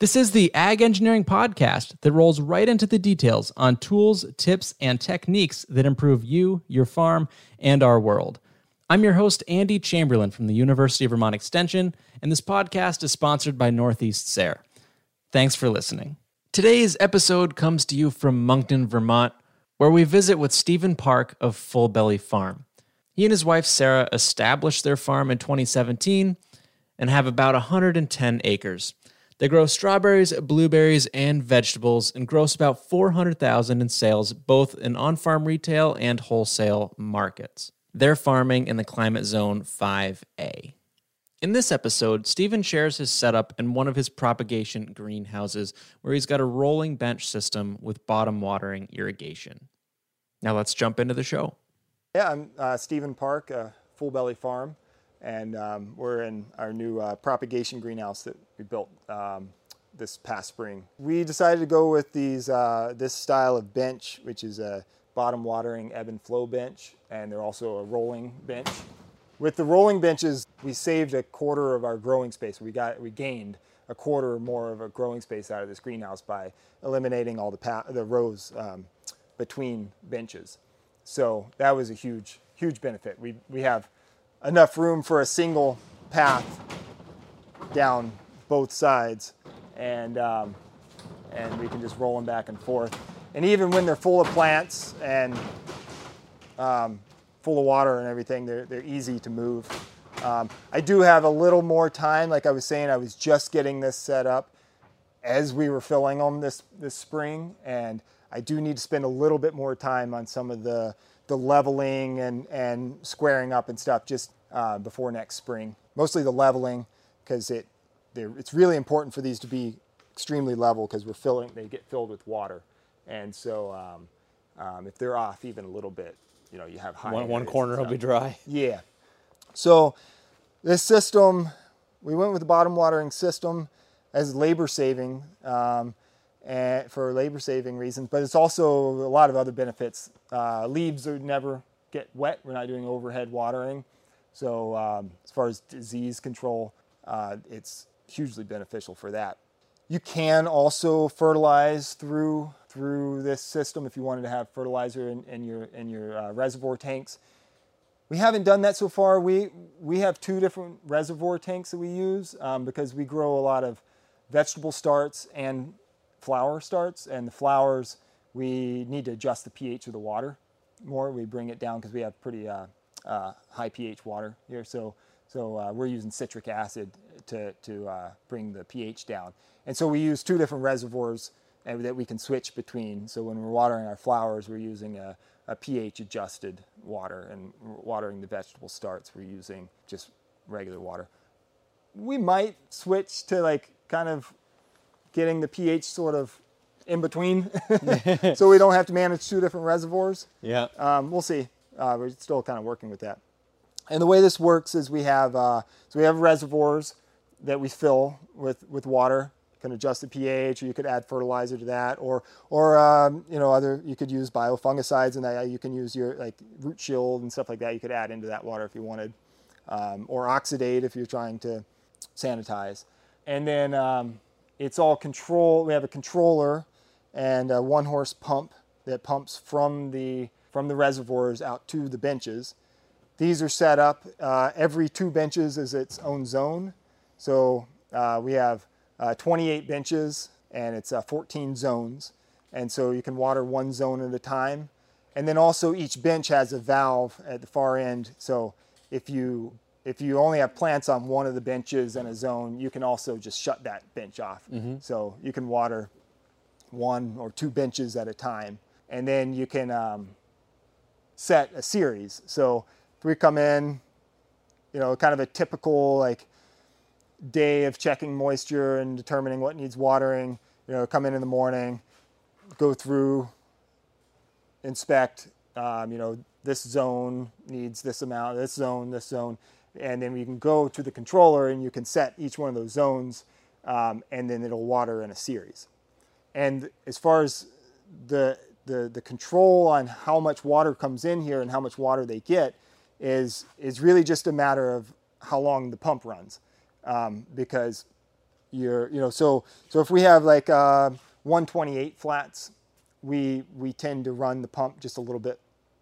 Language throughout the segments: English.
This is the Ag Engineering Podcast that rolls right into the details on tools, tips, and techniques that improve you, your farm, and our world. I'm your host, Andy Chamberlain from the University of Vermont Extension, and this podcast is sponsored by Northeast SARE. Thanks for listening. Today's episode comes to you from Monkton, Vermont, where we visit with Stephen Park of Full Belly Farm. He and his wife Sarah established their farm in 2017 and have about 110 acres. They grow strawberries, blueberries, and vegetables and gross about 400,000 in sales both in on-farm retail and wholesale markets. They're farming in the climate zone 5A. In this episode, Stephen shares his setup in one of his propagation greenhouses where he's got a rolling bench system with bottom watering irrigation. Now let's jump into the show. Yeah, I'm uh, Stephen Park, uh, Full Belly Farm and um, we're in our new uh, propagation greenhouse that we built um, this past spring. We decided to go with these uh, this style of bench, which is a bottom watering ebb and flow bench, and they're also a rolling bench. With the rolling benches, we saved a quarter of our growing space. We got we gained a quarter or more of a growing space out of this greenhouse by eliminating all the the rows um, between benches. So that was a huge huge benefit. We we have enough room for a single path down both sides. And um, and we can just roll them back and forth. And even when they're full of plants and um, full of water and everything they're, they're easy to move. Um, I do have a little more time. Like I was saying I was just getting this set up as we were filling them this this spring. And I do need to spend a little bit more time on some of the the leveling and, and squaring up and stuff just uh, before next spring. Mostly the leveling because it it's really important for these to be extremely level because we're filling they get filled with water, and so um, um, if they're off even a little bit, you know you have high one, one corner will be dry. Yeah, so this system we went with the bottom watering system as labor saving. Um, and for labor saving reasons, but it's also a lot of other benefits. Uh, leaves are never get wet. We're not doing overhead watering. So um, as far as disease control, uh, it's hugely beneficial for that. You can also fertilize through through this system if you wanted to have fertilizer in, in your in your uh, reservoir tanks. We haven't done that so far. We we have two different reservoir tanks that we use um, because we grow a lot of vegetable starts and flower starts, and the flowers we need to adjust the pH of the water more. We bring it down because we have pretty uh, uh, high pH water here, so so uh, we're using citric acid to to uh, bring the pH down, and so we use two different reservoirs uh, that we can switch between. So when we're watering our flowers, we're using a, a pH adjusted water, and watering the vegetable starts, we're using just regular water. We might switch to like kind of getting the pH sort of in between, so we don't have to manage two different reservoirs. Yeah, um, we'll see. Uh, we're still kind of working with that. And the way this works is we have uh, so we have reservoirs that we fill with with water. You can adjust the pH, or you could add fertilizer to that, or or um, you know other you could use biofungicides and that you can use your like root shield and stuff like that. You could add into that water if you wanted, um, or oxidate if you're trying to sanitize. And then um, it's all control. We have a controller and a one horse pump that pumps from the from the reservoirs out to the benches. These are set up. Uh, every two benches is its own zone. So uh, we have uh, 28 benches and it's uh, 14 zones. And so you can water one zone at a time. And then also each bench has a valve at the far end. So if you if you only have plants on one of the benches in a zone, you can also just shut that bench off. Mm-hmm. So you can water one or two benches at a time. And then you can um, set a series. So if we come in, you know, kind of a typical like day of checking moisture and determining what needs watering, you know, come in in the morning, go through, inspect, um, you know, this zone needs this amount, this zone, this zone, and then we can go to the controller and you can set each one of those zones um, and then it'll water in a series. And as far as the, the, the control on how much water comes in here and how much water they get is, is really just a matter of how long the pump runs. Um, because your you know so so if we have like uh, 128 flats, we we tend to run the pump just a little bit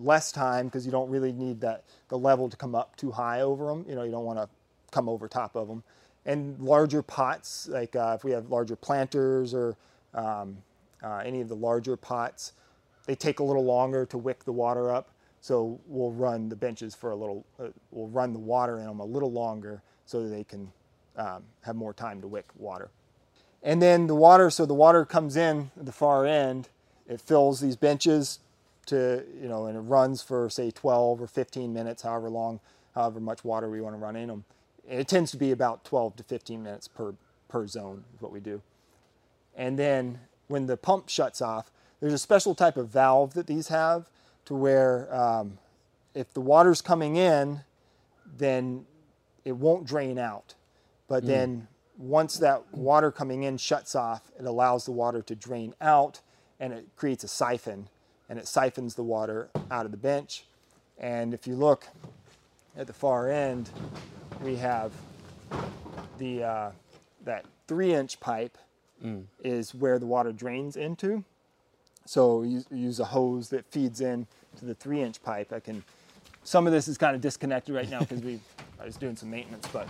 less time because you don't really need that the level to come up too high over them. You know you don't want to come over top of them. And larger pots, like uh, if we have larger planters or um, uh, any of the larger pots, they take a little longer to wick the water up. So we'll run the benches for a little, uh, we'll run the water in them a little longer so that they can um, have more time to wick water. And then the water, so the water comes in the far end, it fills these benches to, you know, and it runs for say 12 or 15 minutes, however long, however much water we want to run in them. And it tends to be about 12 to 15 minutes per, per zone is what we do. And then when the pump shuts off, there's a special type of valve that these have to where um, if the water's coming in, then it won't drain out. But mm. then once that water coming in shuts off, it allows the water to drain out and it creates a siphon and it siphons the water out of the bench. And if you look at the far end, we have the uh, that three inch pipe mm. is where the water drains into. So you use a hose that feeds in to the three inch pipe. I can, some of this is kind of disconnected right now because we, I was doing some maintenance, but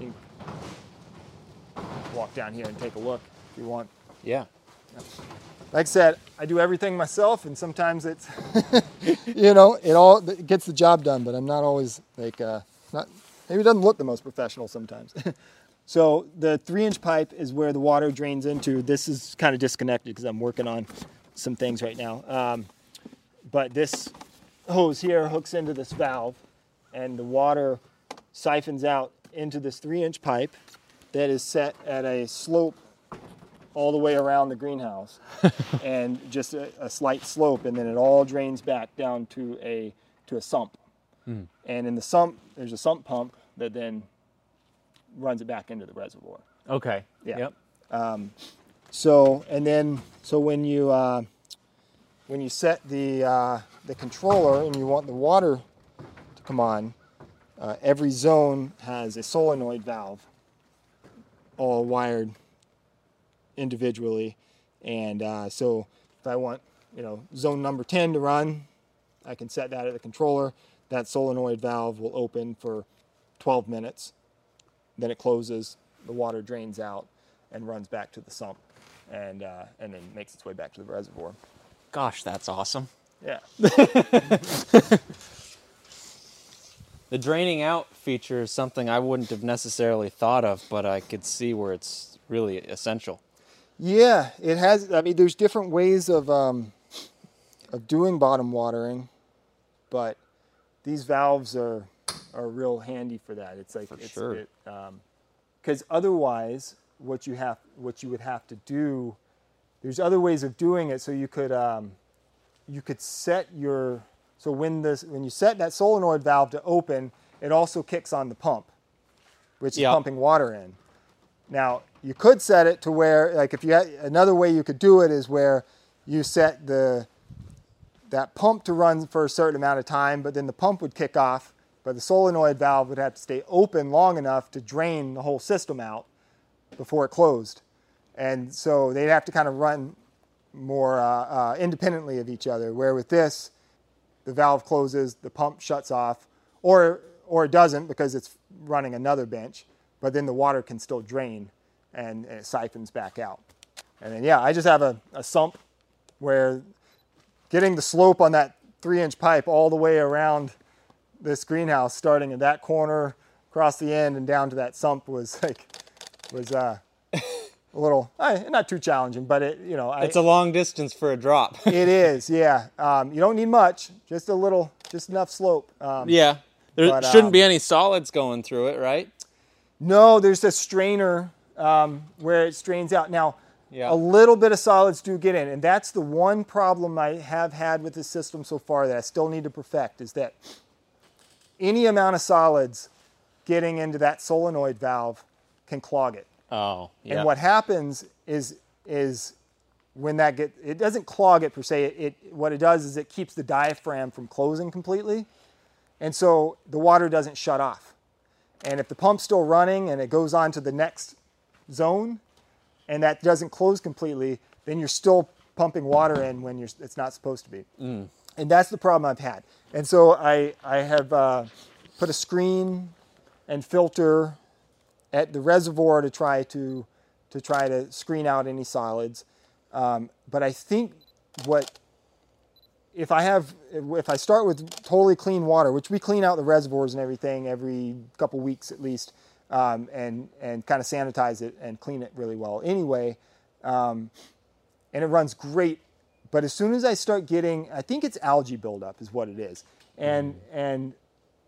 you can walk down here and take a look if you want. Yeah. Like I said, I do everything myself, and sometimes it's, you know, it all it gets the job done. But I'm not always like, uh, not maybe it doesn't look the most professional sometimes. So the three inch pipe is where the water drains into. This is kind of disconnected because I'm working on some things right now. Um, but this hose here hooks into this valve and the water siphons out into this three inch pipe that is set at a slope all the way around the greenhouse and just a, a, slight slope and then it all drains back down to a to a sump mm. and in the sump there's a sump pump that then runs it back into the reservoir. Okay. Yeah. Yep. Um, so and then so when you uh, when you set the uh, the controller and you want the water to come on, uh, every zone has a solenoid valve, all wired individually, and uh, so if I want you know zone number 10 to run, I can set that at the controller. That solenoid valve will open for 12 minutes then it closes, the water drains out and runs back to the sump and, uh, and then makes its way back to the reservoir. Gosh, that's awesome. Yeah. the draining out feature is something I wouldn't have necessarily thought of, but I could see where it's really essential. Yeah, it has. I mean, there's different ways of um, of doing bottom watering, but these valves are are real handy for that. It's like for it's, sure. It, because um, otherwise, what you have, what you would have to do, there's other ways of doing it. So you could, um, you could set your, so when this, when you set that solenoid valve to open, it also kicks on the pump, which is pumping water in. Now you could set it to where, like, if you had another way you could do it is where you set the that pump to run for a certain amount of time, but then the pump would kick off but the solenoid valve would have to stay open long enough to drain the whole system out before it closed. And so they'd have to kind of run more uh, uh, independently of each other. Where with this, the valve closes, the pump shuts off, or, or it doesn't because it's running another bench, but then the water can still drain and, and it siphons back out. And then, yeah, I just have a, a sump where getting the slope on that three inch pipe all the way around this greenhouse starting at that corner across the end and down to that sump was like was uh, a little uh, not too challenging, but it you know it's a long distance for a drop. it is, yeah. Um, you don't need much, just a little, just enough slope. Um, yeah, there but, shouldn't um, be any solids going through it, right? No, there's a strainer um, where it strains out. Now, yeah. a little bit of solids do get in, and that's the one problem I have had with the system so far that I still need to perfect is that any amount of solids getting into that solenoid valve can clog it. Oh, yeah. And what happens is is when that get it doesn't clog it per se. It, it what it does is it keeps the diaphragm from closing completely, and so the water doesn't shut off. And if the pump's still running and it goes on to the next zone and that doesn't close completely, then you're still pumping water in when you're, it's not supposed to be. Mm. And that's the problem I've had. And so I, I have uh, put a screen and filter at the reservoir to try to, to try to screen out any solids. Um, but I think what if I have if I start with totally clean water, which we clean out the reservoirs and everything every couple weeks at least, um, and and kind of sanitize it and clean it really well anyway, um, and it runs great. But as soon as I start getting, I think it's algae buildup is what it is, and mm. and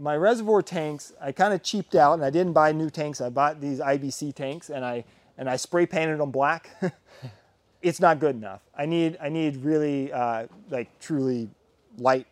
my reservoir tanks, I kind of cheaped out and I didn't buy new tanks. I bought these IBC tanks and I and I spray painted them black. it's not good enough. I need I need really uh, like truly light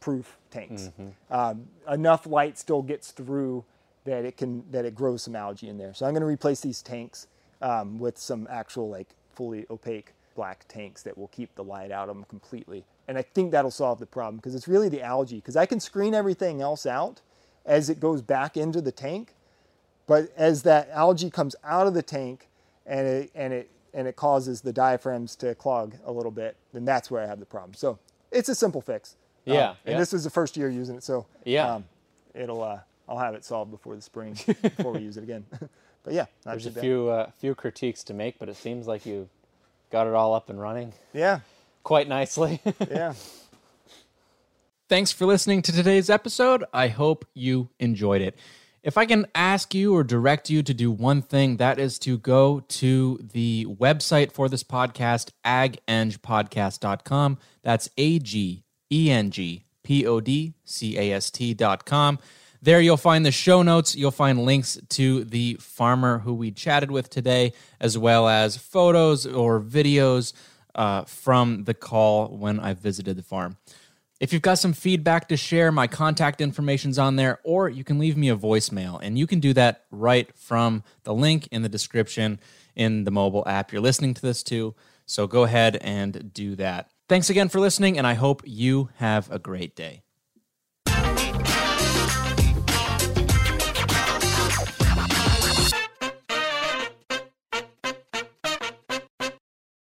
proof tanks. Mm-hmm. Um, enough light still gets through that it can that it grows some algae in there. So I'm going to replace these tanks um, with some actual like fully opaque black tanks that will keep the light out of them completely. And I think that'll solve the problem because it's really the algae because I can screen everything else out as it goes back into the tank, but as that algae comes out of the tank and it and it and it causes the diaphragms to clog a little bit, then that's where I have the problem. So it's a simple fix. Yeah. Um, and yeah. this is the first year using it, so yeah, um, it'll uh, I'll have it solved before the spring before we use it again. but yeah, there's a few uh, few critiques to make, but it seems like you got it all up and running. Yeah, quite nicely. yeah. Thanks for listening to today's episode. I hope you enjoyed it. If I can ask you or direct you to do one thing, that is to go to the website for this podcast, agengpodcast.com. That's A G E N G P O D C A S T.com. There you'll find the show notes. You'll find links to the farmer who we chatted with today, as well as photos or videos uh, from the call when I visited the farm. If you've got some feedback to share, my contact information's on there, or you can leave me a voicemail, and you can do that right from the link in the description in the mobile app you're listening to this to. So go ahead and do that. Thanks again for listening, and I hope you have a great day.